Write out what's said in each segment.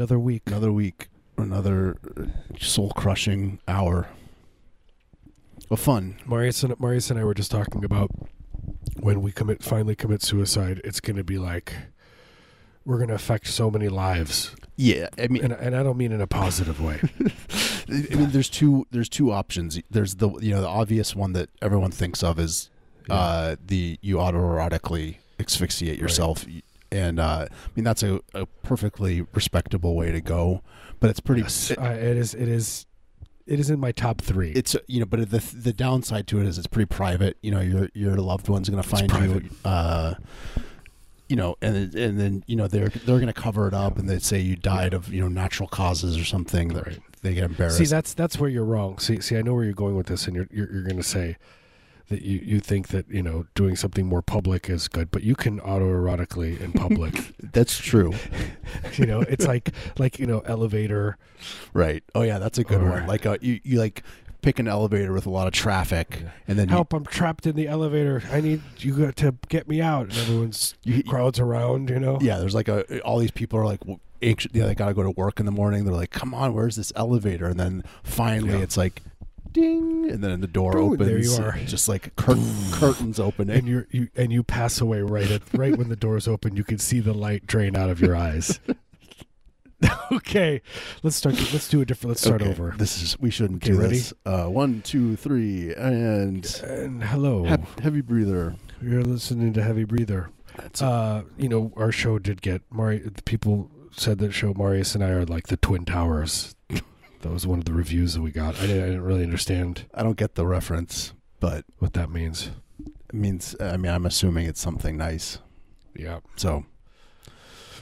Another week. Another week. Another soul crushing hour of fun. Marius and Marius and I were just talking about when we commit finally commit suicide, it's going to be like we're going to affect so many lives, Yeah, I mean, and and I don't mean in a positive way. I mean, there's two. There's two options. There's the you know the obvious one that everyone thinks of is uh, the you autoerotically asphyxiate yourself, and uh, I mean that's a, a perfectly respectable way to go. But it's pretty. Yes, it- I, it is. It is. It is in my top three. it's you know, but the the downside to it is it's pretty private. You know, your your loved one's going to find private. you. Uh, you know, and and then you know they're they're going to cover it up and they say you died of you know natural causes or something. That Right. They get embarrassed. see, that's that's where you're wrong. See, see, I know where you're going with this, and you're you're, you're going to say that you, you think that you know doing something more public is good, but you can autoerotically in public. that's true, you know, it's like like you know elevator. right? Oh yeah, that's a good Or- one. Like uh, you you like pick an elevator with a lot of traffic, and then you- Help! I'm trapped in the elevator. I need you got to get me out. And everyone's You- crowds around. You know. yeah, there's like a all these people are like anxious. You know, they got to go to work in the morning. They're like, "Come on, where's this elevator?" And then finally, Yeah. it's like, ding, and then the door Boom, opens. there you are. Just like curtain, curtains opening. And you you and you pass away right at right when the doors open. You can see the light drain out of your eyes. okay, let's start. Let's do a different. Let's start Okay, over. This is we shouldn't Okay, do ready? this. Uh, one, two, three, and And hello, heavy breather. you're listening to Heavy Breather. That's Uh, you know, our show did get Mari. The people said that show Marius and I are like the twin towers. That was one of the reviews that we got. I didn't, I didn't really understand I don't get the reference, but what that means. it means I mean I'm assuming it's something nice. Yeah. So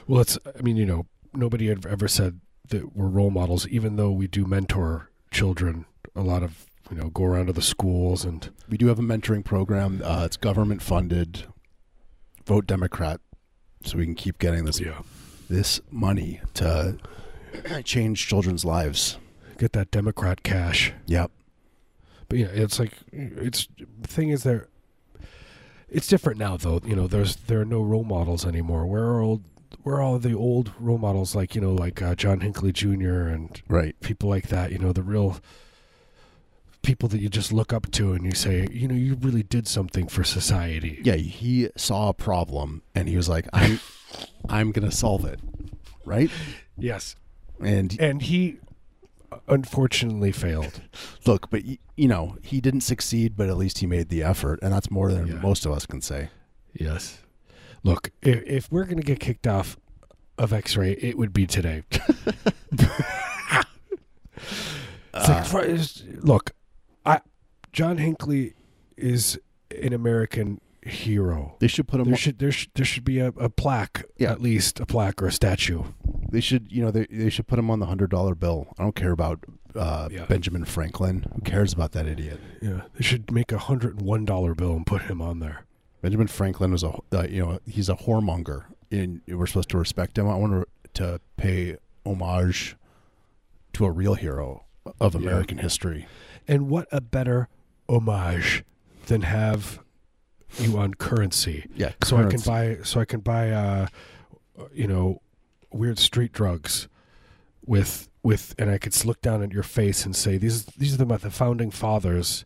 Well, it's. I mean, you know, nobody had ever said that we're role models, even though we do mentor children. A lot of you know go around to the schools and we do have a mentoring program. Uh, it's government funded. Vote Democrat, so we can keep getting this yeah, this money to change children's lives. Get that Democrat cash. Yep. But yeah, it's like it's the thing is there. It's different now, though. You know, there's there are no role models anymore. Where are old? Where are all the old role models like you know, like uh, John Hinckley Jr. and Right. people like that? You know, the real people that you just look up to and you say, you know, you really did something for society. Yeah, he saw a problem and he was like, "I'm, I'm gonna solve it," right? Yes, And and he unfortunately failed. look, but you know, he didn't succeed, but at least he made the effort, and that's more than Yeah. most of us can say. Yes. Look, if, if we're going to get kicked off of X-ray, it would be today. It's like, look, I John Hinckley is an American hero. They should put him. There should there should, there should be a, a plaque, Yeah. at least a plaque or a statue. They should, you know, they they should put him on the hundred dollar bill. I don't care about uh, Yeah. Benjamin Franklin. Who cares about that idiot? Yeah, they should make a hundred and one dollar bill and put him on there. Benjamin Franklin was a, uh, you know, he's a whoremonger, and we're supposed to respect him. I want to pay homage to a real hero of Yeah. American history. And what a better homage than have you on currency. Yeah, so I can buy so I can buy uh you know weird street drugs with with and I could look down at your face and say these these are the the founding fathers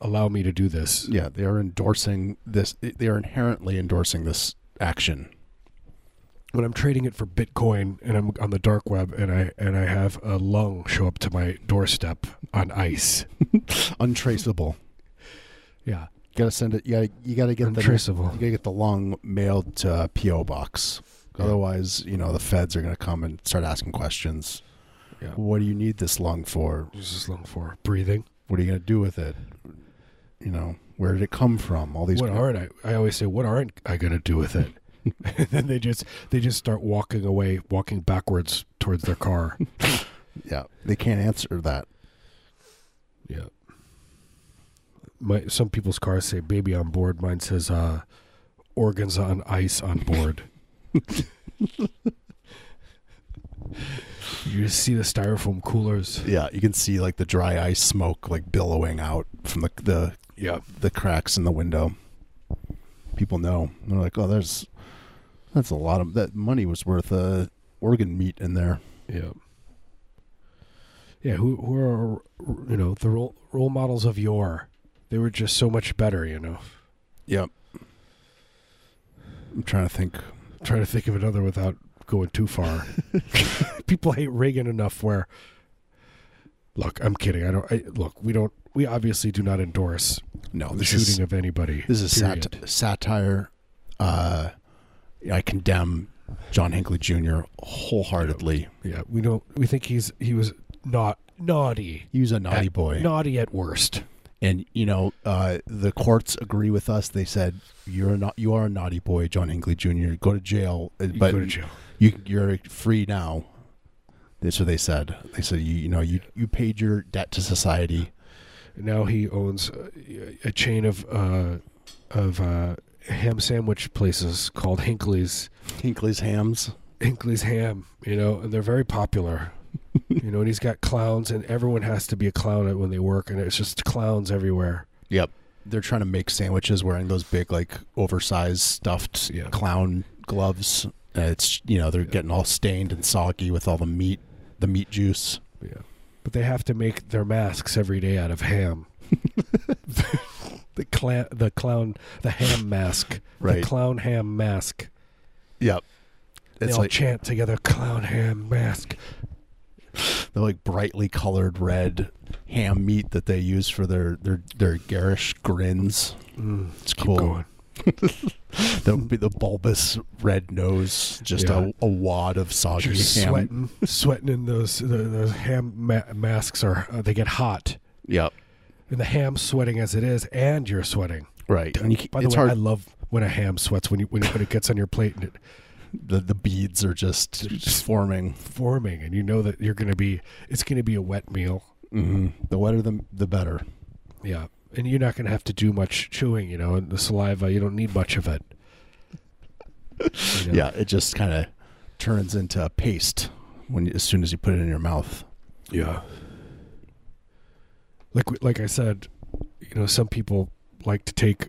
allow me to do this. Yeah, they are endorsing this. They are inherently endorsing this action. When I'm trading it for Bitcoin and I'm on the dark web and I and I have a lung show up to my doorstep on ice. Untraceable. Yeah. You gotta send it. You gotta. You gotta get the. You gotta get the long mailed to a PO box. Yeah. Otherwise, you know, the feds are gonna come and start asking questions. Yeah. What do you need this lung for? This lung for? Breathing. What are you gonna do with it? You know, where did it come from? All these. what aren't I? I always say, what aren't I going to do with it? and then they just they just start walking away, walking backwards towards their car. Yeah, they can't answer that. yeah. My some people's cars say "baby on board." Mine says uh, "organs on ice on board." you just see the styrofoam coolers. Yeah, you can see like the dry ice smoke like billowing out from the the Yeah. the cracks in the window. People know. They're like, oh, there's That's a lot of that money was worth uh, organ meat in there. Yeah. Yeah, who who are you know the role role models of yore? They were just so much better, you know. Yep. I'm trying to think. I'm trying to think of another without going too far. People hate Reagan enough where. Look, I'm kidding. I don't. I, look, we don't. We obviously do not endorse No, the shooting is of anybody. this is sat- satire. Uh, I condemn John Hinckley Jr. wholeheartedly. Yeah, we don't. We think he's he was not naughty. He was a naughty At- boy, Naughty at worst. And you know uh, the courts agree with us. They said you're not. You are a naughty boy, John Hinckley Jr. Go to jail, uh, You but go to jail. you you're free now. That's what they said. They said you you know you you paid your debt to society. Now he owns uh, a chain of uh, of uh, ham sandwich places called Hinckley's Hinckley's hams. Hinckley's Ham. You know, and they're very popular. you know, and he's got clowns, and everyone has to be a clown when they work, and it's just clowns everywhere. Yep. They're trying to make sandwiches wearing those big, like oversized stuffed Yeah. clown gloves. Uh, it's you know they're getting all stained and soggy with all the meat, the meat juice. Yeah, but they have to make their masks every day out of ham. the clown, the clown, the ham mask, Right. the clown ham mask. Yep. They It's all like chant together, "Clown ham mask." The like brightly colored red ham meat that they use for their their their garish grins. Mm, It's cool. The the bulbous red nose, just Yeah. a, a wad of soggy Just ham. sweating, sweating in those the, those ham ma- masks are uh, they get hot, Yep. and the ham sweating as it is, and you're sweating. Right. And you, By the way, hard. I love when a ham sweats when you when, when it gets on your plate and it the the beads are just, just forming. forming, and you know that you're going to be it's going to be a wet meal. hmm The wetter the the better. Yeah, and you're not going to have to do much chewing. You know, and the saliva you don't need much of it. You know? Yeah, it just kind of turns into a paste when you, as soon as you put it in your mouth. Yeah. Like like I said, you know, some people like to take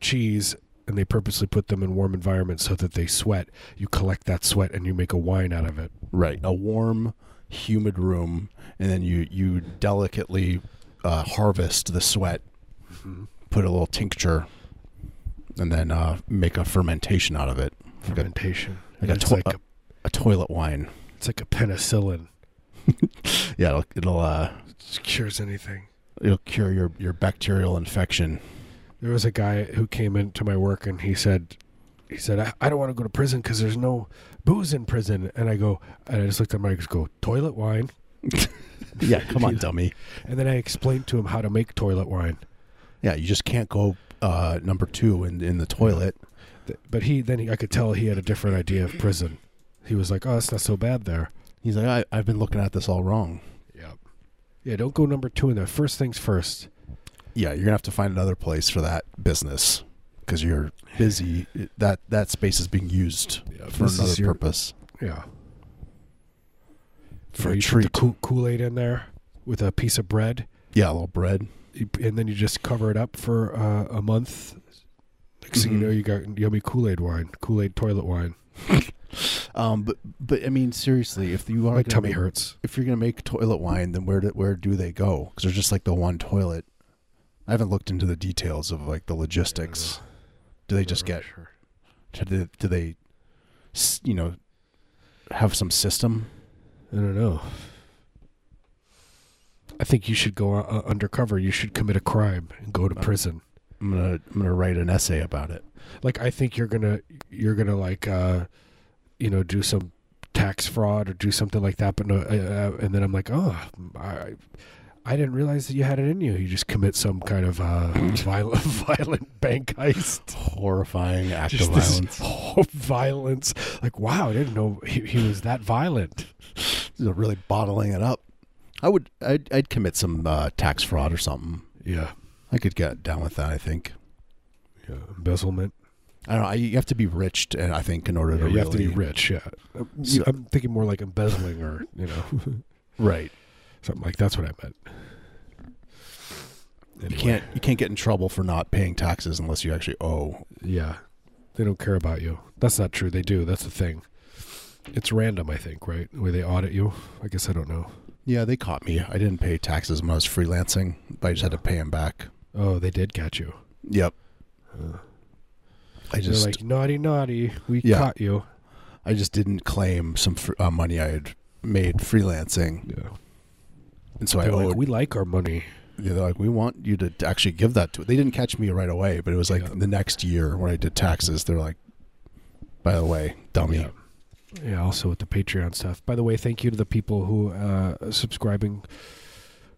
cheese and they purposely put them in warm environments so that they sweat. You collect that sweat and you make a wine out of it. Right, a warm, humid room, and then you you delicately uh, harvest the sweat, put a little tincture, and then uh, make a fermentation out of it, like a, Fermentation. like a, to- like a, a toilet wine. it's like a penicillin. Yeah, it'll it'll, uh, It cures anything. it'll cure your your bacterial infection. There was a guy who came into my work and he said, he said, I, I don't want to go to prison because there's no booze in prison. And I go, and I just looked at and just go, toilet wine. Yeah, come on, dummy. And then I explained to him how to make toilet wine. Yeah, you just can't go uh, number two in in the toilet. But he then he, I could tell he had a different idea of prison. He was like, "Oh, it's not so bad there." He's like, I, I've been looking at this all wrong. Yeah, yeah. Don't go number two in there. First things first. Yeah, you're gonna have to find another place for that business because you're busy. That that space is being used Yeah, for another your- purpose. Yeah. For You a put treat. the Kool Aid in there with a piece of bread, Yeah, a little bread. and then you just cover it up for uh, a month. Next thing you Mhm. know, you got yummy Kool Aid wine, Kool Aid toilet wine. Um, but but I mean, seriously, if you are My tummy make- hurts. if you're gonna make toilet wine, then where do, where do they go? Because there's just like the one toilet. I haven't looked into the details of like the logistics. Do they just get? Sure. Do they, do they, you know, have some system? I don't know. I think you should go uh, undercover. You should commit a crime and go to Uh, prison. I'm gonna I'm gonna write an essay about it. like I think you're gonna you're gonna like uh you know do some tax fraud or do something like that but no uh, uh, and then I'm like oh I I didn't realize that you had it in you you just commit some kind of uh violent violent bank heist Horrifying act just of this violence. whole violence like wow I didn't know he, he was that violent They're really bottling it up. I would I'd, I'd commit some uh, tax fraud or something. yeah I could get down with that. I think. yeah embezzlement I don't know. I, you have to be rich, and I think in order Yeah, to you really have to be rich yeah I'm, So- I'm thinking more like embezzling or you know right. Something like that's what I meant You can't you can't get in trouble for not paying taxes unless you actually owe. Yeah. They don't care about you. That's not true. They do. That's the thing. It's random, I think, right? The way they audit you. I guess I don't know. Yeah, they caught me. I didn't pay taxes when I was freelancing, but I just had to pay them back. Oh, they did catch you. Yep. Uh, I just They're like naughty, naughty. We Yeah. caught you. I just didn't claim some fr- uh, money I had made freelancing, Yeah. And so I They're owed. like, we like our money. Yeah, they're like, we want you to actually give that to. They didn't catch me right away, but it was like Yeah. the next year when I did taxes. They're like, by the way, dummy. Yeah. Yeah, also with the Patreon stuff. By the way, thank you to the people who uh are subscribing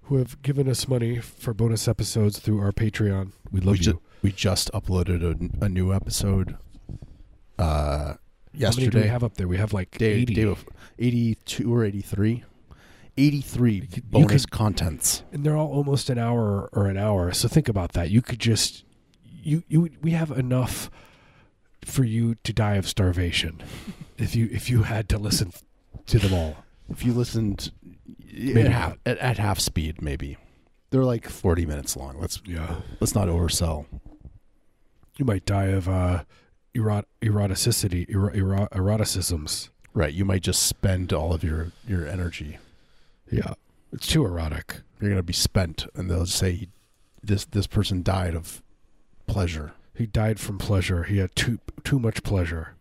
who have given us money for bonus episodes through our Patreon. We love we, you. ju- we just uploaded a, a new episode uh, How many do yesterday. we have up there? We have like day, 80. day bef- 82 or 83. 83 could- you bonus could- contents. and they're all almost an hour or an hour. So think about that. You could just you you we have enough for you to die of starvation if you if you had to listen to them all. If you listened at half, at, at half speed, maybe they're like 40 minutes long. Let's Yeah. let's not oversell. You might die of uh erot eroticity ero, ero, eroticisms. Right, you might just spend all of your your energy. Yeah. It's too erotic. You're gonna be spent, and they'll say this this person died of pleasure, He died from pleasure. He had too too much pleasure.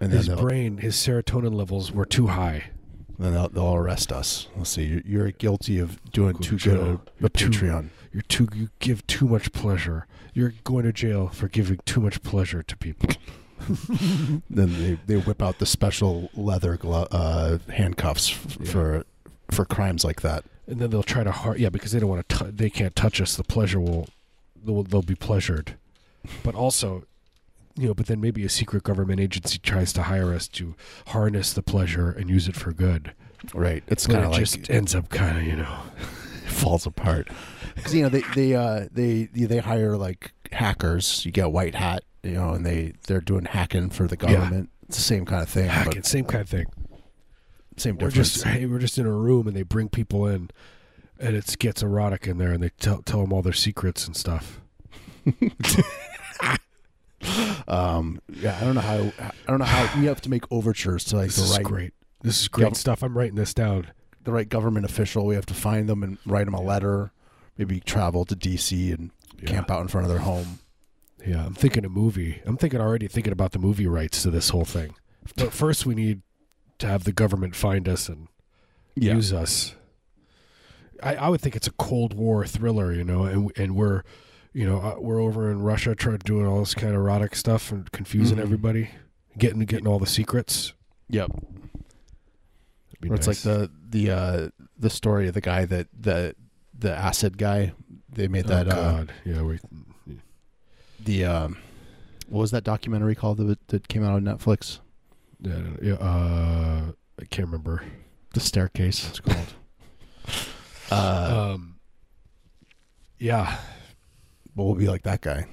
and then His they'll, brain, his serotonin levels were too high. then they'll, they'll arrest us. Let's see, you're, you're guilty of doing Go too to good a, a You're too- Patreon. You're too you give too much pleasure. You're going to jail for giving too much pleasure to people. then they, they whip out the special leather glo- uh, handcuffs f- Yeah. for for crimes like that. and then they'll try to har yeah because they don't want to they can't touch us the pleasure will they'll, they'll be pleasured but also you know but then maybe a secret government agency tries to hire us to harness the pleasure and use it for good Right. It's but kind it of like just ends up kind of you know falls apart. Because you know they they uh they they hire like hackers. You get white hat, you know, and they they're doing hacking for the government. Yeah. government. It's the same kind of thing, hacking but same kind of thing same we're difference. just hey we're just in a room and they bring people in and it gets erotic in there and they tell tell them all their secrets and stuff um, yeah, I don't know how. I don't know how we have to make overtures to like this the is right great this is great Gov- stuff i'm writing this down the right government official. We have to find them and write them a letter. Maybe travel to D.C. and Yeah. camp out in front of their home. Yeah, I'm thinking a movie. I'm thinking already thinking about the movie rights to this whole thing. But first, we need to have the government find us and use us. I, I would think it's a Cold War thriller, you know, and and we're, you know, uh, we're over in Russia trying to doing all this kind of erotic stuff and confusing Mhm. everybody, getting getting all the secrets. Yep. It'd it's like the the uh, the story of the guy that the the acid guy. They made that oh uh, God, yeah, we the um, what was that documentary called that, that came out on Netflix? Yeah, uh, I can't remember. The Staircase. It's called. Uh, um, yeah, but we'll be like that guy,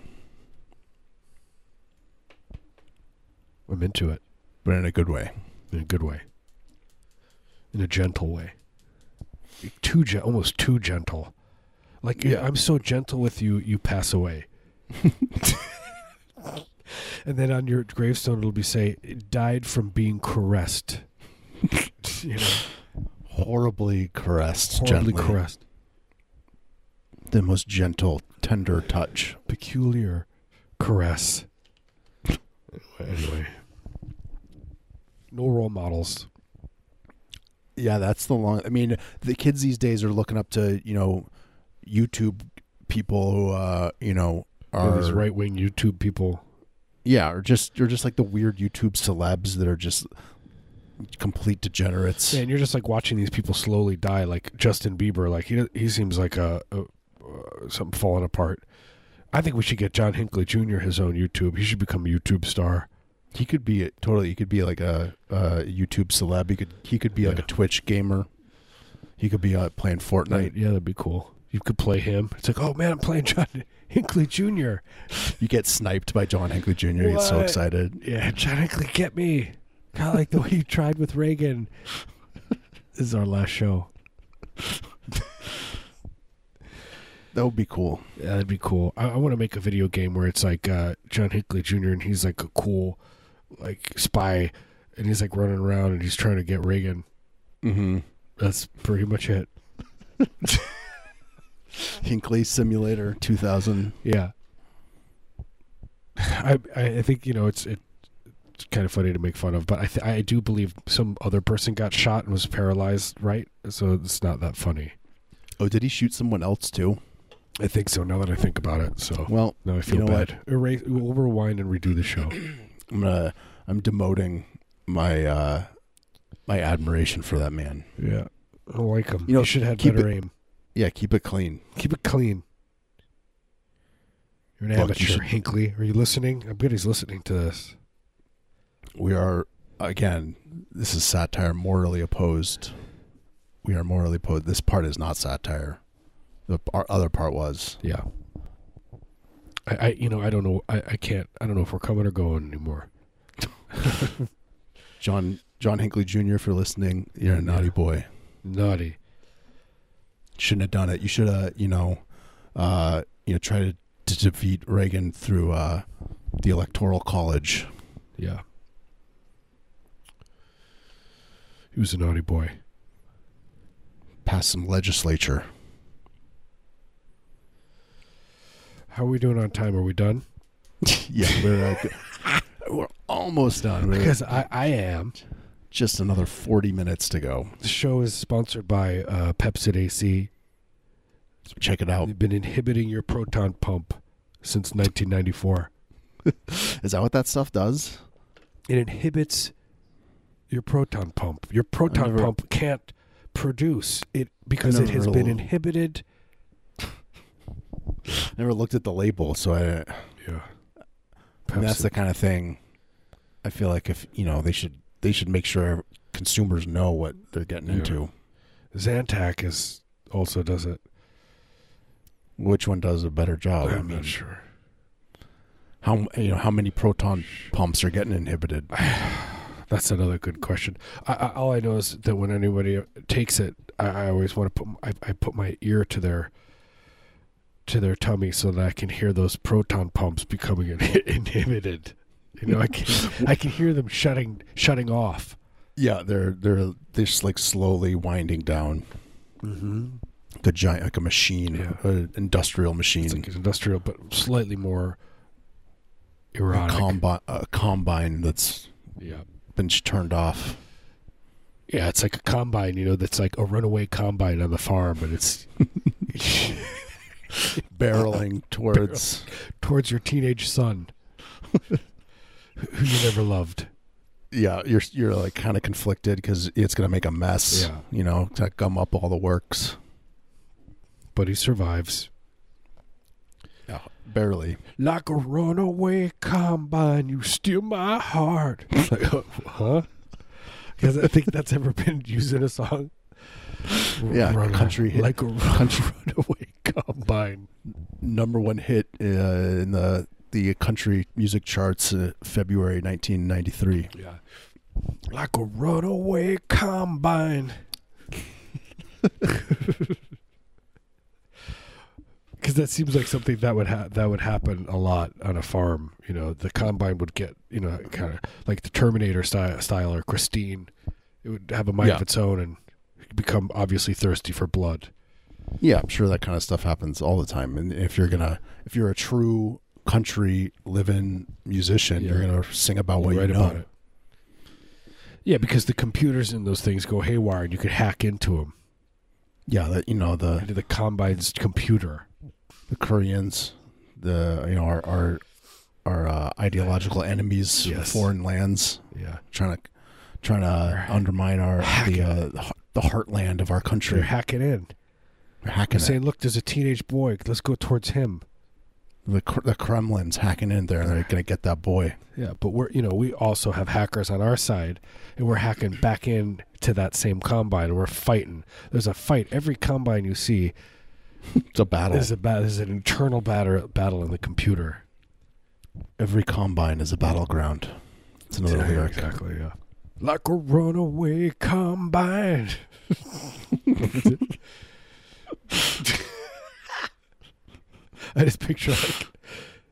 I'm into it. but in a good way. in a good way, in a gentle way. Too gen- almost too gentle. Like yeah, I'm so gentle with you, you pass away. and then on your gravestone it'll be say, "Died from being caressed." you know, Horribly caressed, horribly gently. caressed, The most gentle, tender touch. peculiar caress. anyway, no role models. Yeah, that's the long. I mean, the kids these days are looking up to you know, YouTube people who uh you know All are these right wing YouTube people. Yeah, or just you're just like the weird YouTube celebs that are just complete degenerates. Yeah, and you're just like watching these people slowly die, like Justin Bieber. Like he he seems like a, a uh, something falling apart. I think we should get John Hinckley Jr. his own YouTube. He should become a YouTube star. He could be a, totally. He could be like a, a YouTube celeb. He could. He could be like Yeah. a Twitch gamer. He could be uh, playing Fortnite. Yeah, that'd be cool. You could play him. It's like, oh man, I'm playing John Hinckley Jr. You get sniped by John Hinckley Jr. You get so What? excited. Yeah, John Hinckley, get me. Kind of like the way you tried with Reagan. this is our last show. That would be cool. Yeah, that'd be cool. I, I want to make a video game where it's like uh, John Hinckley Jr. and he's like a cool, like spy, and he's like running around and he's trying to get Reagan. Mm-hmm. That's pretty much it. Hinckley Simulator 2000. Yeah. I I think you know it's it, it's kind of funny to make fun of, but I th- I do believe some other person got shot and was paralyzed, right? So it's not that funny. Oh, did he shoot someone else too? I think so. Now that I think about it, so Well, now I feel know bad. Erase, we'll rewind and redo the show. I'm gonna I'm demoting my uh my admiration for that man. yeah, I like him. You know, You should have better it- aim. Yeah, keep it clean. Keep it clean. You're an you amateur, should- Hinckley. Are you listening? I'm good. He's listening to this. We are again. This is satire, morally opposed. We are morally opposed. This part is not satire. The our other part was. Yeah. I, I you know, I don't know. I, I can't. I don't know if we're coming or going anymore. John John Hinckley Jr. If you're listening, you're a naughty Yeah. boy. Naughty. Shouldn't have done it. You should have, you know, uh, you know, tried to, to defeat Reagan through uh, the electoral college. Yeah. He was a naughty boy. Pass some legislature. How are we doing on time? Are we done? yeah, we're uh, we're almost done. We're Because I, I am. Just another forty minutes to go. The show is sponsored by uh, Pepcid AC. Check it out. They've been inhibiting your proton pump since 1994. Is that what that stuff does? It inhibits your proton pump. Your proton never- pump can't produce it because it has been inhibited. Never looked at the label, so I. Yeah. And that's the kind of thing. I feel like if you know they should they should make sure consumers know what they're getting Yeah. into. Zantac is also does it. Which one does a better job? I I'm mean, not sure. how you know how many proton pumps are getting inhibited? That's another good question. I, I, all I know is that when anybody takes it, I, I always want to put I, I put my ear to their to their tummy so that I can hear those proton pumps becoming inhibited. You know, I can I can hear them shutting shutting off. Yeah, they're they're they're just like slowly winding down. Mm-hmm. Like a giant, like a machine, Yeah. an industrial machine, It's like industrial, but slightly more a erotic. combine, a combine that's yeah, been turned off. yeah, it's like a combine. You know, that's like a runaway combine on the farm, but it's barreling towards. towards your teenage son, who you never loved. Yeah, you're you're like kind of conflicted because it's gonna make a mess. Yeah. you know, to gum up all the works. But he survives. Yeah, barely. Like a runaway combine, you steal my heart. like, huh? Because I think that's ever been used in a song. Yeah, Run- country hit. Like a country runaway combine. Number one hit uh, in the the country music charts, uh, February 1993. Yeah. Like a runaway combine. Because that seems like something that would ha- that would happen a lot on a farm. You know, the combine would get you know kind of like the Terminator style, style or Christine. It would have a mind Yeah. of its own and become obviously thirsty for blood. Yeah, I'm sure that kind of stuff happens all the time. And if you're gonna, if you're a true country living musician, you're gonna sing about what you know. about it. Yeah, because the computers in those things go haywire, and you could hack into them Yeah, that you know the into the combine's computer. the Koreans, the you know our our our uh, ideological enemies, Yes. foreign lands, Yeah, trying to trying to undermine our Hacking. the uh, the heartland of our country. they're hacking in. They're hacking saying, "Look, there's a teenage boy. Let's go towards him." The the Kremlin's hacking in there, and they're gonna get that boy. Yeah, but we're you know we also have hackers on our side, and we're hacking back in to that same combine, and we're fighting. There's a fight. Every combine you see It's a battle. is a ba- is an internal battle battle in the computer. Every combine is a battleground. It's another Yeah, lyric. exactly. Yeah, like a runaway combine. I just picture like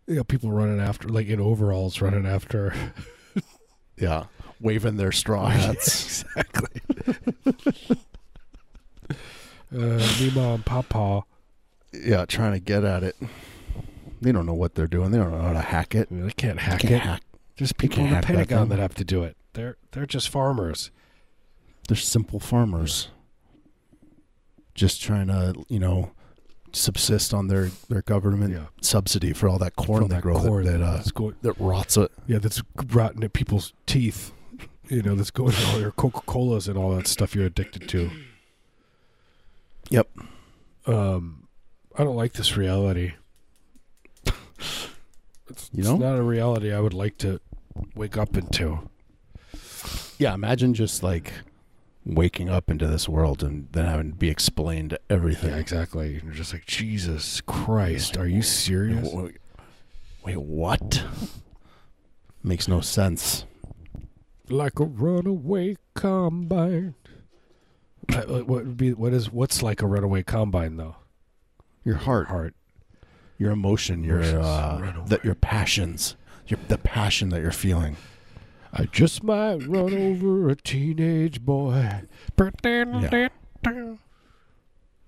you know people running after like in overalls running after Yeah, waving their straw hats. exactly. uh, Mima and Papa. yeah, trying to get at it. They don't know what they're doing. They don't know how to hack it. They can't hack Can't it. hack. There's people in the hack that Pentagon that have to do it. They're they're just farmers. They're simple farmers, just trying to you know subsist on their their government Yeah. subsidy for all that corn they that grow corn that that, uh, going, that rots it. yeah, that's rotting at people's teeth. You know, that's going in all your Coca Colas and all that stuff you're addicted to. Yep. Um, I don't like this reality. It's, You it's know? not a reality I would like to wake up into. Yeah, imagine just like waking up into this world and then having to be explained everything. Yeah, exactly. You're just like, Jesus Christ, are you serious? Wait, wait, what? Makes no sense. Like a runaway combine. What would be? What is? What's like a runaway combine though? Your heart, Heart. your emotion, your uh, that your passions, your the passion that you're feeling. I just might run over a teenage boy.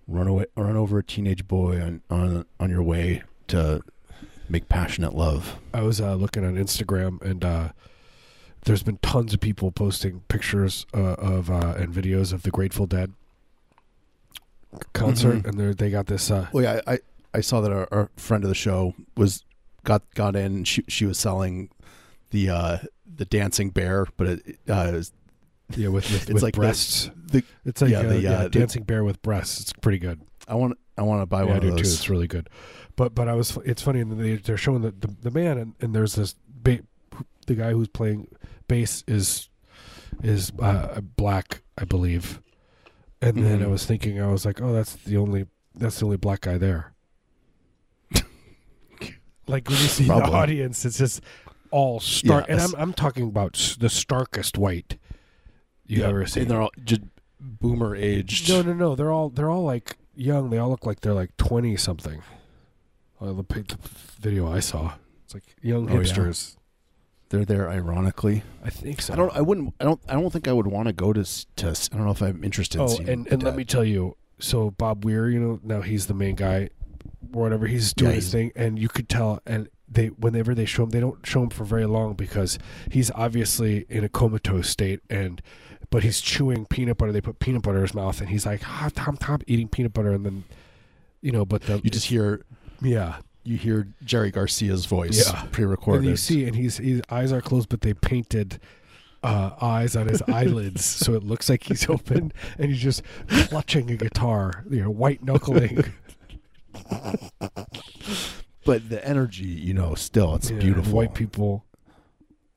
Run away, run over a teenage boy on on on your way to make passionate love. I was uh, looking on Instagram, and uh, there's been tons of people posting pictures uh, of uh, and videos of the Grateful Dead concert, Mhm. and they they got this. Uh, Well, yeah, I, I, I saw that our, our friend of the show was got got in. She she was selling the uh, the dancing bear, but it uh, yeah, with with, It's with like breasts. the it's like yeah, uh, the, yeah, uh, the- dancing bear with breasts. It's pretty good. I want I want to buy yeah, one I of do too. those. It's really good. But but I was it's funny and they they're showing the the, the man and, and there's this ba- the guy who's playing bass is is uh, black I believe. And then I was thinking I was like, "Oh, that's the only that's the only black guy there." like when you see the audience it's just all stark Yeah, and I'm I'm talking about the starkest white you Yeah, ever seen. And they're all just boomer aged. No, no, no. They're all they're all like young. They all look like they're like twenty something. Uh, the, the video I saw, it's like young Oh, yeah. hipsters. They're there ironically. I think so. I don't. I wouldn't. I don't. I don't think I would want to go to. To. I don't know if I'm interested. in Oh, seeing and, and let me tell you. So Bob Weir, you know, now he's the main guy, whatever. He's doing Yeah, his thing, and you could tell. And they, whenever they show him, they don't show him for very long because he's obviously in a comatose state, and but he's chewing peanut butter. They put peanut butter in his mouth, and he's like, ah, tom, tom, eating peanut butter, and then, you know, but the, You just hear. yeah, You hear Jerry Garcia's voice Yeah. pre-recorded. And you see, and he's his eyes are closed, but they painted uh, eyes on his eyelids, so it looks like he's open, and he's just clutching a guitar, you know, white knuckling. but the energy, you know, still it's Yeah, beautiful. White people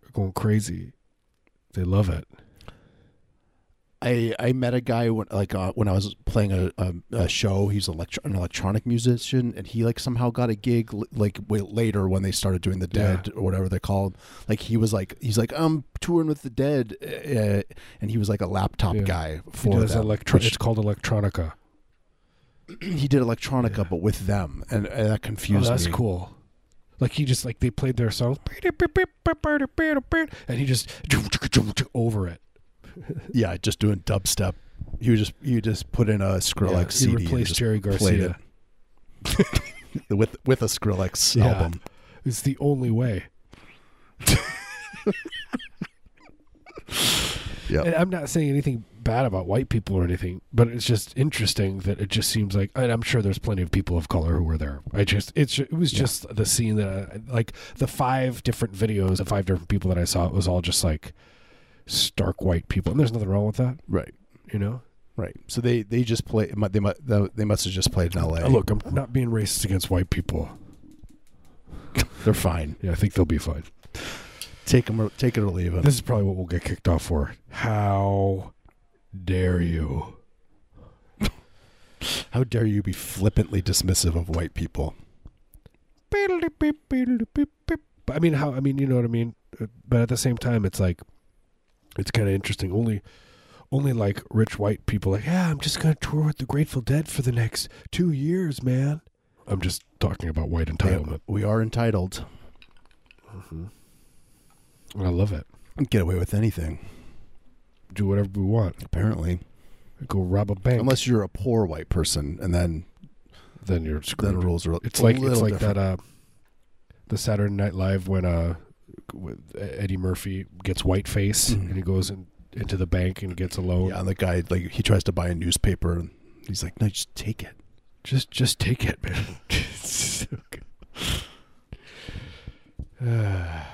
are going crazy. They love it. I I met a guy when like uh, when I was playing a, a, a show. He's electro- an electronic musician, and he like somehow got a gig l- like way later when they started doing the Yeah. Dead or whatever they called. Like he was like he's like I'm touring with the Dead, uh, and he was like a laptop Yeah. guy for them. electro- it's called electronica. He did electronica, Yeah. but with them, and, and that Oh, confused that's me. cool. Like he just like they played their song, and he just over it. Yeah, just doing dubstep. He was just you just put in a Skrillex Yeah, CD he replaced Jerry Garcia. it with with a Skrillex Yeah. album. It's the only way. And I'm not saying anything bad about white people or anything, but it's just interesting that it just seems like, and I'm sure there's plenty of people of color who were there. I just, it's, it was Yeah. just the scene that, I, like the five different videos of five different people that I saw, it was all just like stark white people, and there's nothing wrong with that, Right. you know. Right. So they they just play. They might they must have just played in L.A. Look, I'm not being racist against white people. they're fine. Yeah, I think they'll be fine. Take them or take it or leave it. This is probably what we'll get kicked off for. How dare you? How dare you be flippantly dismissive of white people? But I mean, how? I mean, you know what I mean. Uh, But at the same time, it's like, it's kind of interesting. Only, only like rich white people, like, yeah, I'm just gonna tour with the Grateful Dead for the next two years, man. I'm just talking about white entitlement. We are entitled. And I love it. Get away with anything, Do whatever we want. apparently. Go rob a bank. Unless you're a poor white person, and then then you're then screwed. the rules are It's a like it's like different. that uh the Saturday Night Live when uh with Eddie Murphy gets whiteface Mhm. and he goes in, into the bank and gets a loan. Yeah, and the guy like he tries to buy a newspaper, and he's like, "No, just take it." Just just take it, man. So.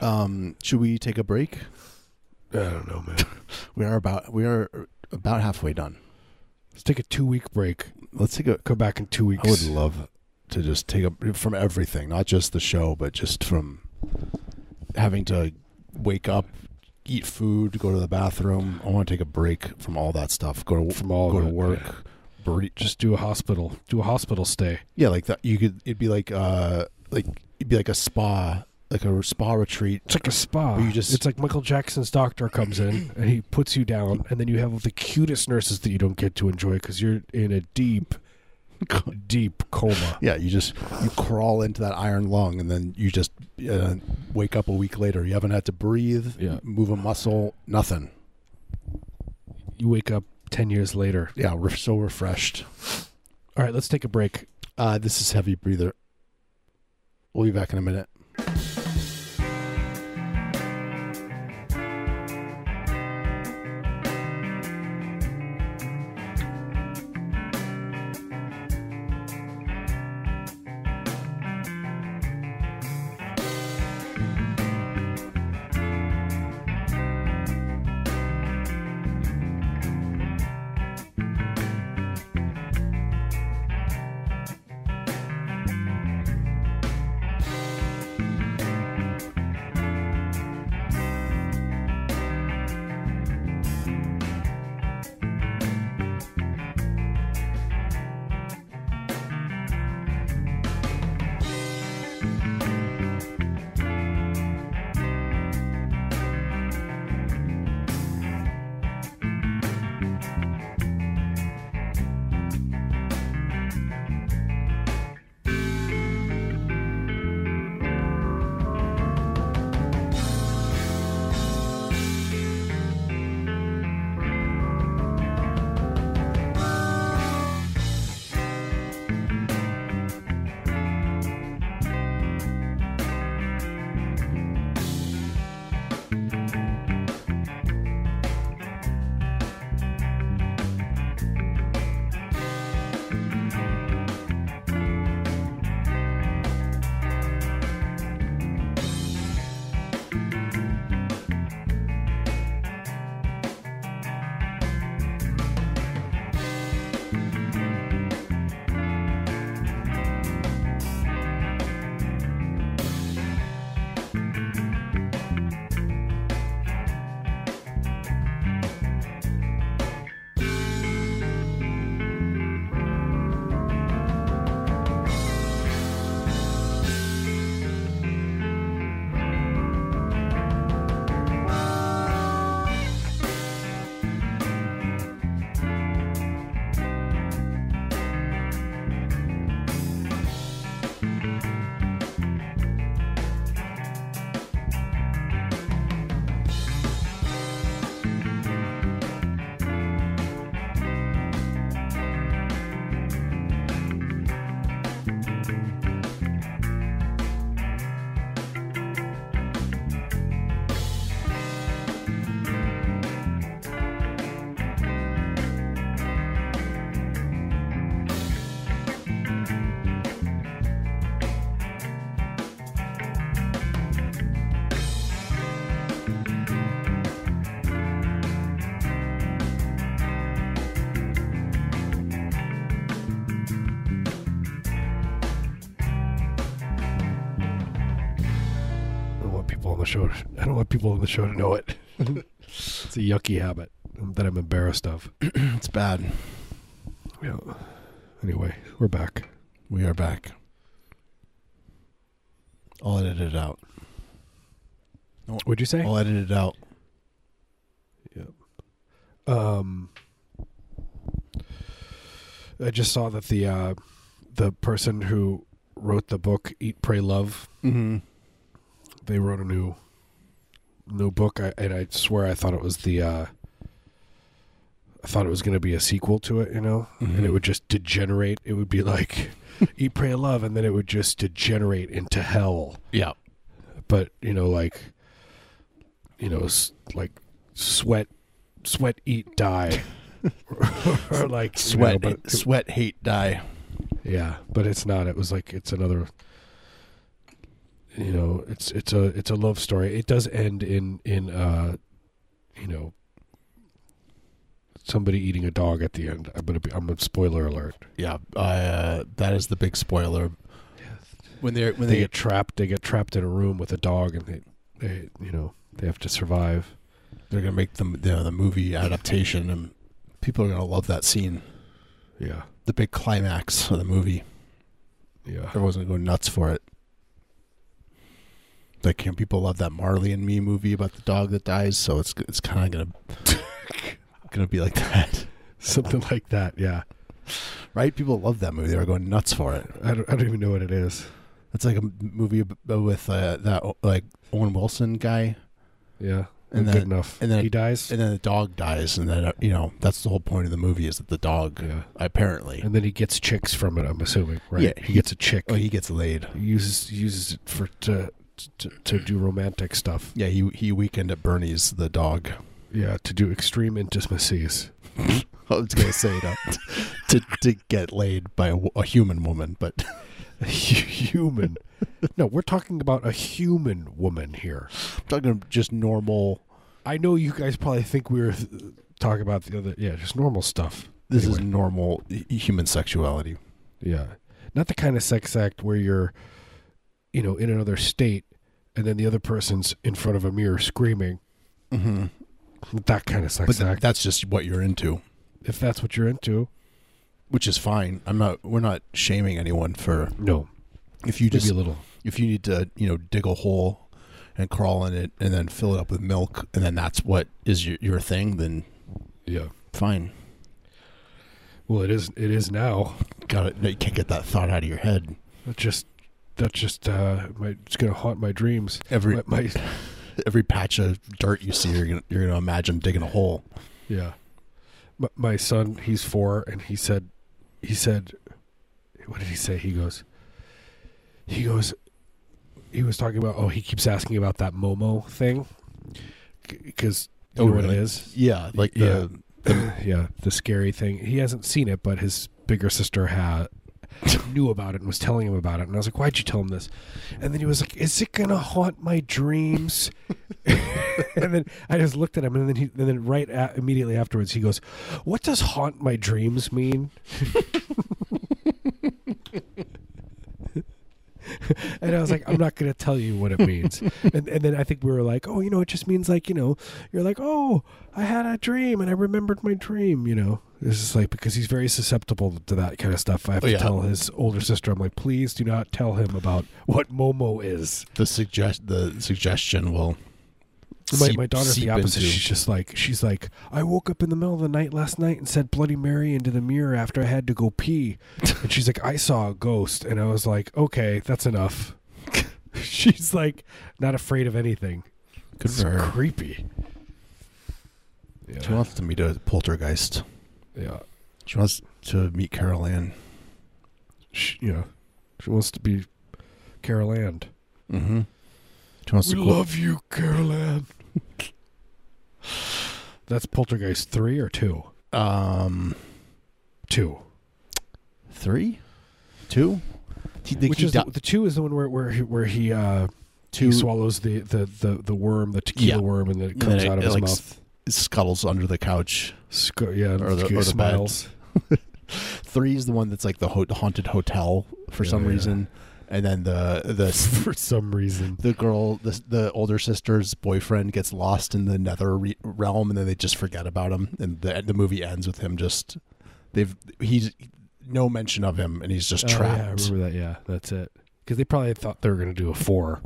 Um, should we take a break? I don't know, man. We are about we are about halfway done. Let's take a two week break. Let's take a. Come back in two weeks. I would love to just take a from everything, not just the show, but just from having to wake up, eat food, go to the bathroom. I want to take a break from all that stuff. Go to from all go to work. Breathe. Just do a hospital. Do a hospital stay. Yeah, like that. You could. It'd be like uh, like it'd be like a spa, like a spa retreat. It's like a spa. You just- it's like Michael Jackson's doctor comes in and he puts you down, and then you have the cutest nurses that you don't get to enjoy because you're in a deep, deep coma. Yeah, you just you crawl into that iron lung, and then you just uh, wake up a week later. You haven't had to breathe, Yeah. move a muscle, nothing. You wake up ten years later. Yeah, we're so refreshed. All right, let's take a break. Uh, this is heavy breather. We'll be back in a minute. Don't want people on the show to know it. it's a yucky habit that I'm embarrassed of. It's bad. Yeah. Anyway, we're back. We are back. I'll edit it out. What'd you say? I'll edit it out. Yep. Um. I just saw that the uh, the person who wrote the book Eat, Pray, Love, Mm-hmm. they wrote a new new book, I, and I swear I thought it was the uh, I thought it was going to be a sequel to it, you know, and it would just degenerate. It would be like Eat, Pray, Love, and then it would just degenerate into hell. Yeah. But you know, like you know, like sweat, sweat, eat, die, or like know, Sweat, but- sweat, hate, die. Yeah, but it's not. It was like it's another. You know, it's it's a it's a love story. It does end in in uh, you know, somebody eating a dog at the end. I'm gonna be. I'm a spoiler alert. Yeah. Uh, that is the big spoiler. When they're when They they get trapped. They get trapped in a room with a dog, and they they you know they have to survive. they're gonna make them the, the movie adaptation, and people are gonna love that scene. Yeah, The big climax of the movie. yeah. Everyone's gonna go nuts for it. Like you know, people love that Marley and Me movie about the dog that dies, so it's it's kind of gonna gonna be like that, Something like that. Yeah. right? People love that movie; they're going nuts for it. I don't. I don't even know what it is. It's like a movie with uh, that like Owen Wilson guy, Yeah. And good then- enough. and then- he dies. and then the dog dies, and then uh, you know that's the whole point of the movie is that the dog yeah. apparently, And then he gets chicks from it. I'm assuming, right? Yeah, he, he- gets a chick. oh, he gets laid. He uses uses it for to to, to do romantic stuff. Yeah, he he weekend at Bernie's the dog. Yeah, to do extreme intimacies. I was gonna say that to to get laid by a human woman, but A human. no, we're talking about a human woman here. I'm talking just normal. I know you guys probably think we were th- talking about the other. Yeah, just normal stuff. This is normal h- human sexuality. Yeah, not the kind of sex act where you're, you know, in another state, and then the other person's in front of a mirror screaming. Mm-hmm. That kind of sex But th- act. that's just what you're into, if that's what you're into, which is fine. I'm not. We're not shaming anyone for no, if you maybe just a little. if you need to you know dig a hole and crawl in it and then fill it up with milk and then that's what is your your thing. Then Yeah. fine. Well, it is. It is now. Got it. You can't get that thought out of your head. Just. That just. Uh, my, it's gonna haunt my dreams. Every My, my every patch of dirt you see, you're gonna you're gonna imagine digging a hole. yeah. My, my son, he's four, and he said, he said, what did he say? He goes. He goes. He was talking about. Oh, he keeps asking about that Momo thing. Because you Oh, know what really? it is. Yeah, like Yeah. the yeah, the scary thing. He hasn't seen it, but his bigger sister had knew about it and was telling him about it. And I was like, "Why'd you tell him this?" And then he was like, "Is it gonna haunt my dreams?" and then I just looked at him, and then he, and then right a immediately afterwards, he goes, "What does haunt my dreams mean?" and I was like, I'm not going to tell you what it means. and, and then I think we were like, oh, you know, it just means like, you know, you're like, oh, I had a dream and I remembered my dream, you know. This is like because he's very susceptible to that kind of stuff. I have Oh, to yeah. tell his older sister, I'm like, please do not tell him about what Momo is. the suggest the suggestion will. My, seep- my daughter's the opposite. into- She's just like she's like I woke up in the middle of the night last night and said Bloody Mary into the mirror after I had to go pee, and she's like I saw a ghost, and I was like okay, that's enough. she's like not afraid of anything. Good It's for her. creepy. She wants to meet a poltergeist. Yeah. She wants to meet Carol Anne. She, yeah. She wants to be Carol Anne. Mm-hmm. She wants We to go- love you, Carol Anne. That's Poltergeist three or two. um Two. three, two. He, they Which is da- the, the two is the one where where he, where he uh two he swallows the, the, the, the worm, the tequila Yeah. worm, and then it And comes it- out of it, his like, mouth. Scuttles under the couch. Sc- yeah, or the- he or the smiles. Three is the one that's like the ho- haunted hotel for Yeah, some yeah. reason, and then the the For some reason, the girl the the older sister's boyfriend gets lost in the nether re- realm, and then they just forget about him, and the the movie ends with him just they've he's no mention of him, and he's just Oh, yeah, I trapped. remember that. Yeah, that's it. Because they probably thought they were going to do a four.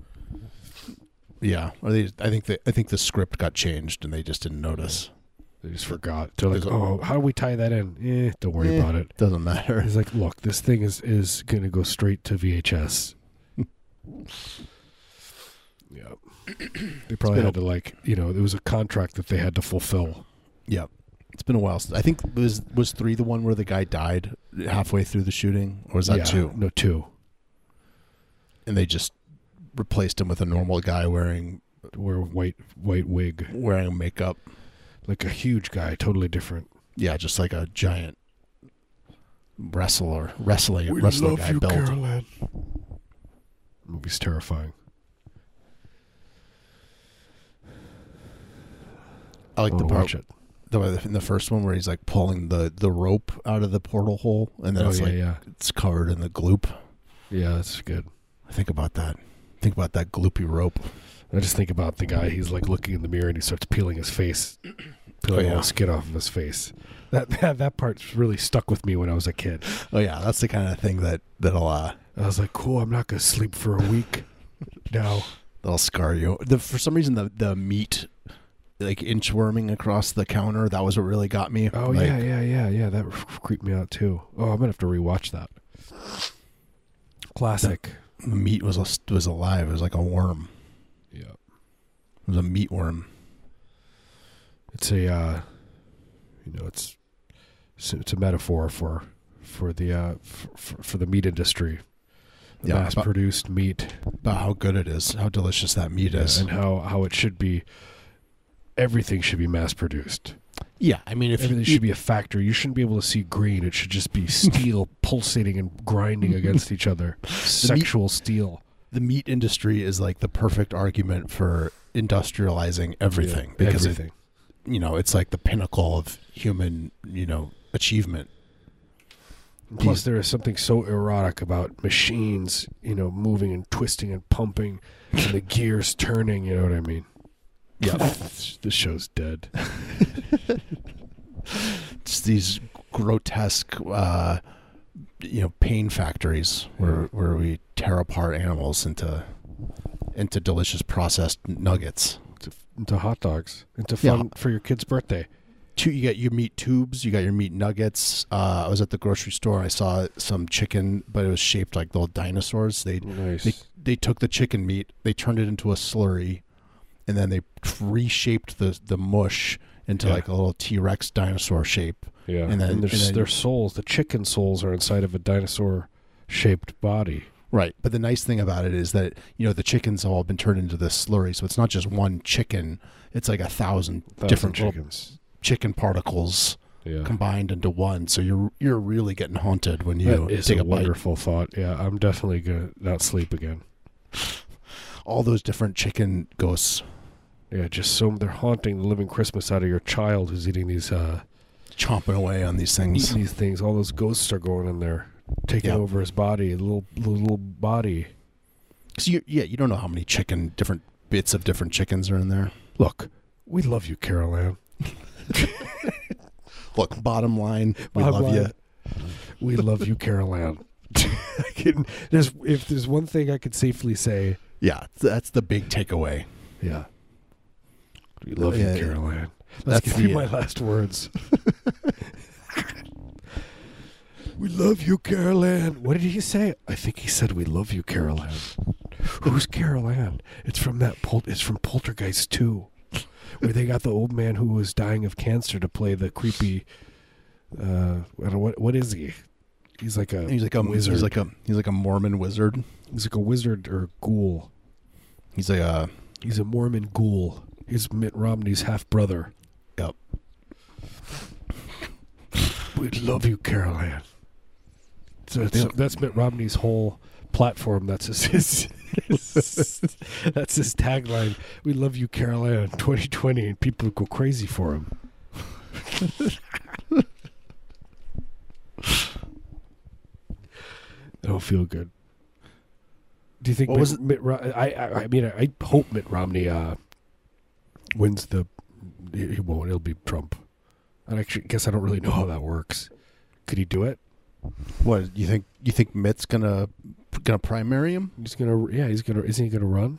Yeah, or they I think the I think the script got changed, and they just didn't notice. They just forgot. They're like, oh, how do we tie that in? Eh, don't worry Eh. about it. Doesn't matter. He's like, look, this thing is is going to go straight to VHS. yeah. They probably had to like, you know, there was a contract that they had to fulfill. Yeah, it's been a while. Since, I think was was three the one where the guy died halfway through the shooting, or was that yeah, two? No, two. And they just replaced him with a normal guy wearing Wear a white white wig, wearing makeup. like a huge guy, totally different. Yeah, just like a giant wrestler, wrestling wrestling guy built. Caroline. Movie's terrifying. I like I the part the, in the first one where he's like pulling the the rope out of the portal hole, and then Oh it's yeah, like yeah, it's covered in the gloop. yeah. That's good. I think about that. Think about that gloopy rope. I just think about the guy. He's like looking in the mirror and he starts peeling his face, peeling Oh, all the skin off of his face. That, that that part's really stuck with me when I was a kid. Oh yeah, that's the kind of thing that that'll uh I was like, cool. I'm not gonna sleep for a week now. that'll scar you. The for some reason the the meat like inchworming across the counter that was what really got me. Oh Like, yeah, yeah, yeah, yeah. That creeped me out too. Oh, I'm gonna have to rewatch that. Classic. The meat was a, was alive. It was like a worm. Yeah. It was a meat worm. It's a, uh, you know, it's it's, a metaphor for for the uh, for, for the meat industry, the Yeah, mass-produced meat, About how good it is, how delicious that meat Yeah, is. and how how it should be. Everything should be mass-produced. Yeah, I mean if Everything you, should be a factory. You shouldn't be able to see green. It should just be steel pulsating and grinding against each other. Sexual steel. the meat industry is like the perfect argument for industrializing everything Yeah, because everything. It, you know it's like the pinnacle of human you know achievement. Plus, there is something so erotic about machines, you know, moving and twisting and pumping, and the gears turning. You know what I mean? Yeah. this show's dead. It's these grotesque uh, you know pain factories where Yeah. where we tear apart animals into into delicious processed nuggets. Into hot dogs. Into Yeah. fun for your kid's birthday. two you got your meat tubes you got your meat nuggets uh, i was at the grocery store i saw some chicken but it was shaped like little dinosaurs they Nice. they, they took the chicken meat they turned it into a slurry and then they reshaped the the mush into Yeah. like a little t-rex dinosaur shape yeah. and then- there's and then- their souls. The chicken souls are inside of a dinosaur-shaped body. right but the nice thing about it is that you know the chickens have all been turned into this slurry so it's not just one chicken it's like a thousand, Thousand different chickens. chicken particles Yeah. combined into one so you're you're really getting haunted when you That is take a, a bite wonderful thought. Yeah, I'm definitely gonna not sleep again. all those different chicken ghosts Yeah, just so they're haunting the living Christmas out of your child who's eating these uh chomping away on these things. eating these things. All those ghosts are going in there, taking Yeah. over his body, little little, little body. 'Cause you, yeah, you don't know how many chicken, different bits of different chickens are in there. Look, we love you, Carol Anne. Look, bottom line, we Bottom love you. We love you, Carol Anne. I can, there's if there's one thing I could safely say, Yeah, that's the big takeaway. yeah. We love Yeah, you, yeah. Carol Anne. That's That's gonna be my uh, last words. we love you, Carol Anne. What did he say? I think he said we love you, Carol Anne. Who's Carol Anne? It's from that pol- it's from Poltergeist 2. Where they got the old man who was dying of cancer to play the creepy uh I don't know what what is he? He's like a He's like a wizard. He's like a he's like a Mormon wizard. he's like a wizard or ghoul. He's like a He's a Mormon ghoul. He's Mitt Romney's half brother. Yep. We love you, Carol Anne. So that's, that's Mitt Romney's whole platform. That's his, his, that's his tagline. We love you, Carol Anne. 2020, and people go crazy for him. I don't feel good. Do you think What Mitt, was it? Mitt I, I I mean I hope Mitt Romney uh, wins the he won't it'll be Trump. I actually guess I don't really know how that works. Could he do it? what? You think you think Mitt's gonna gonna primary him? He's gonna yeah he's gonna isn't he gonna run?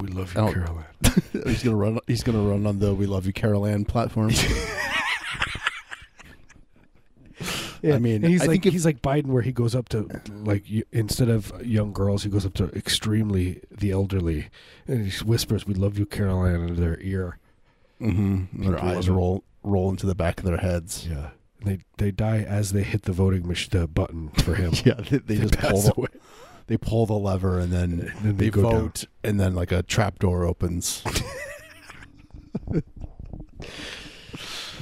We love you, oh. I don't- he's gonna run. He's gonna run on the "We Love You, Carol Anne" platform. I mean, and he's I like think if- he's like Biden, where he goes up to like instead of young girls, he goes up to extremely the elderly, and he whispers, "We love you, Caroline," into their ear. Mm-hmm. Their eyes roll roll into the back of their heads. Yeah, and they they die as they hit the voting mach- the button for him. Yeah, they, they just pull the, away. they pull the lever and then And then they they, go down. vote, and then like a trap door opens.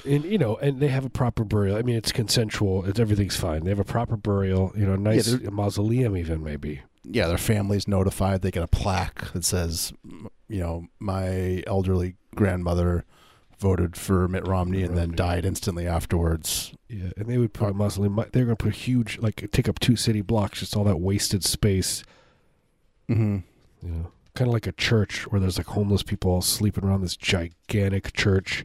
and you know, and they have a proper burial. I mean, it's consensual. It's everything's fine. They have a proper burial. You know, a nice they're- mausoleum, even maybe. yeah, their family's notified. They get a plaque that says, you know, my elderly grandmother voted for Mitt Romney and then died instantly afterwards. Yeah, and they would put a mausoleum. They're going to put a huge, like, take up two city blocks, just all that wasted space. Mm-hmm. You know, kind of like a church where there's like homeless people all sleeping around this gigantic church.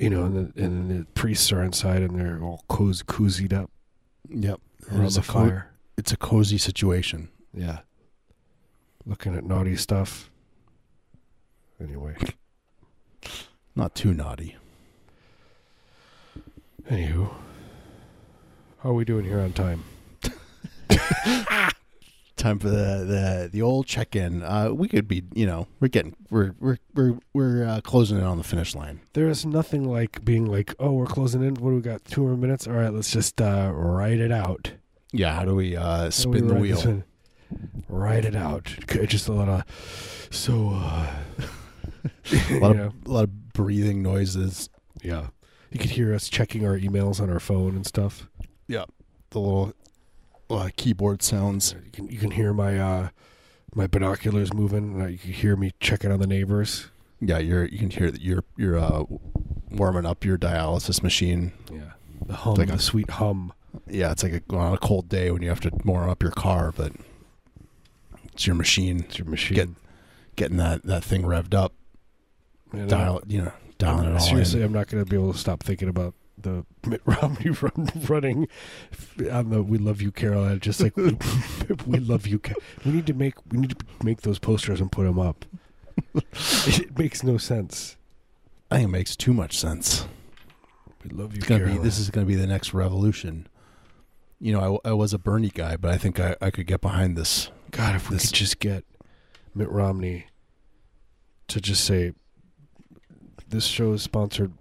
You know, and the, and the priests are inside and they're all cozy, cozied up Yep. around the a co- fire. it's a cozy situation. Yeah. Looking at naughty stuff. Anyway. Not too naughty. Anywho. How are we doing here on time? Time for the the, the old check in. Uh, we could be, you know, we're getting we're we're we're we're uh, closing in on the finish line. There is nothing like being like, oh, we're closing in. What do we got? Two more minutes? All right, let's just uh, write it out. Yeah. How do we uh, How do spin we the wheel? Write it out. Just a lot of, so, uh, A lot know, of a lot of breathing noises. yeah. You could hear us checking our emails on our phone and stuff. Yeah, the little uh, keyboard sounds. You can you can hear my uh, my binoculars moving. Uh, you can hear me checking on the neighbors. Yeah, you're you can hear that you're you're uh, warming up your dialysis machine. Yeah, the hum, like a- sweet hum. Yeah, it's like a, on a cold day when you have to warm up your car, but it's your machine It's your machine. Get- getting that, that thing revved up, dial you know dialing it all Seriously, in. I'm not going to be able to stop thinking about the Mitt Romney run, running on the um, uh, "We Love You, Carolina." Just like we, we love you. We need to make we need to make those posters and put them up. it makes no sense. I think it makes too much sense. We love you, Carolina. this is gonna be the next revolution. You know, I, I was a Bernie guy, but I think I, I could get behind this. God, if we this- could just get Mitt Romney to just say, "This show is sponsored,"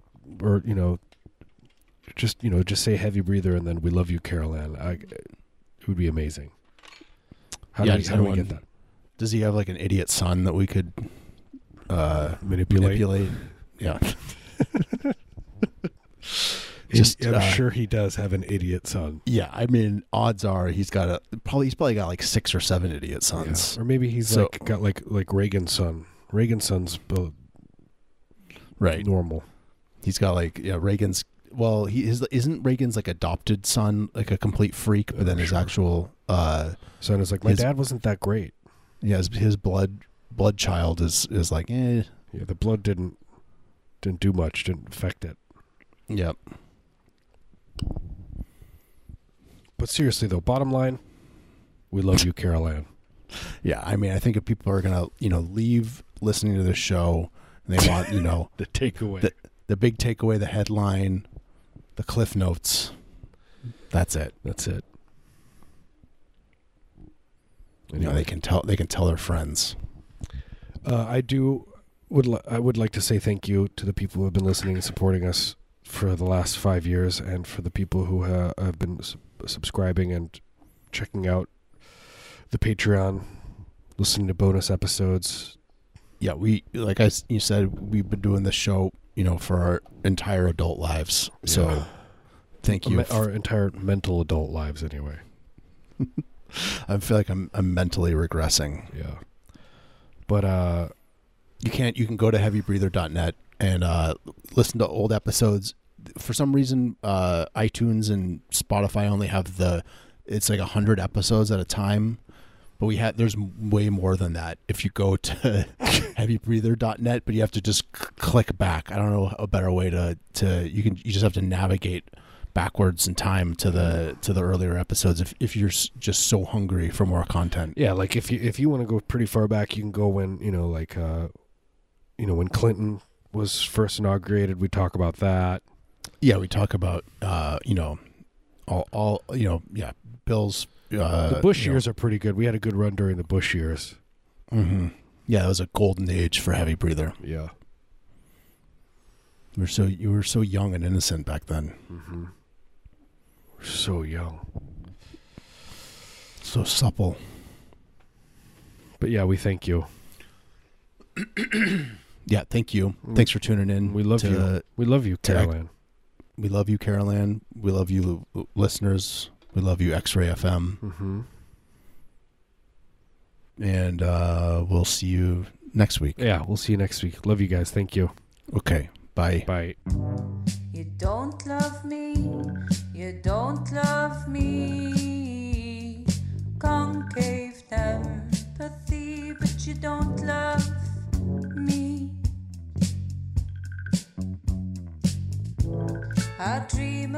or you know, just you know, just say "Heavy Breather" and then "We love you, Caroline." I, it would be amazing. How Yeah, do we, how do we get that? Does he have like an idiot son that we could uh, Manipulate. manipulate? Yeah. Just, Just, I'm uh, sure he does have an idiot son. Yeah, I mean, odds are he's got a probably he's probably got like six or seven idiot sons. Or maybe he's So- like got like like Reagan's son. Reagan's son's uh, Right. normal. He's got like yeah, Reagan's. Well, he is isn't Reagan's like adopted son like a complete freak, but then his actual uh Son is like my His- dad wasn't that great. yeah his, his blood blood child is is like eh Yeah, the blood didn't didn't do much. Didn't affect it. yep But seriously though, bottom line, we love you, Carol Anne. yeah. I mean, I think if people are gonna you know leave listening to this show and they want you know The takeaway. The- the big takeaway, the headline, the cliff notes, that's it. That's it. You know, they can tell they can tell their friends. Uh, I do would li- I would like to say thank you to the people who have been listening and supporting us for the last five years, and for the people who ha- have been sub- subscribing and checking out the Patreon, listening to bonus episodes. yeah, we like I you said we've been doing this show, you know, for our entire adult lives. So Yeah. thank you. Our entire mental adult lives, anyway. I feel like I'm I'm mentally regressing. Yeah, but uh, You can't you can go to heavybreather.net and uh, listen to old episodes. For some reason, uh, iTunes and Spotify only have the it's like a hundred episodes at a time. But we had there's way more than that. If you go to heavybreather.net, but you have to just c- click back. I don't know a better way to to you can you just have to navigate backwards in time to the to the earlier episodes if if you're just so hungry for more content. yeah, like if you if you want to go pretty far back, you can go when you know like uh, you know, when Clinton was first inaugurated, we talk about that. Yeah, we talk about uh, you know, all, all you know, yeah, Bill's. Uh, the Bush you know, years are pretty good. We had a good run during the Bush years. mhm. Yeah, it was a golden age for heavy breather. Yeah. You were so you were so young and innocent back then, Mm-hmm. So young. so supple. But yeah, we thank you. Yeah, thank you. Thanks for tuning in. We love to- you. We love you, Caroline. We love you, Carol Anne. We love you, listeners. We love you, X Ray FM. Mm-hmm. And uh, we'll see you next week. Yeah, we'll see you next week. Love you guys. Thank you. Okay, bye. Bye. You don't love me, you don't love me. Concave empathy, but you don't love me. I dream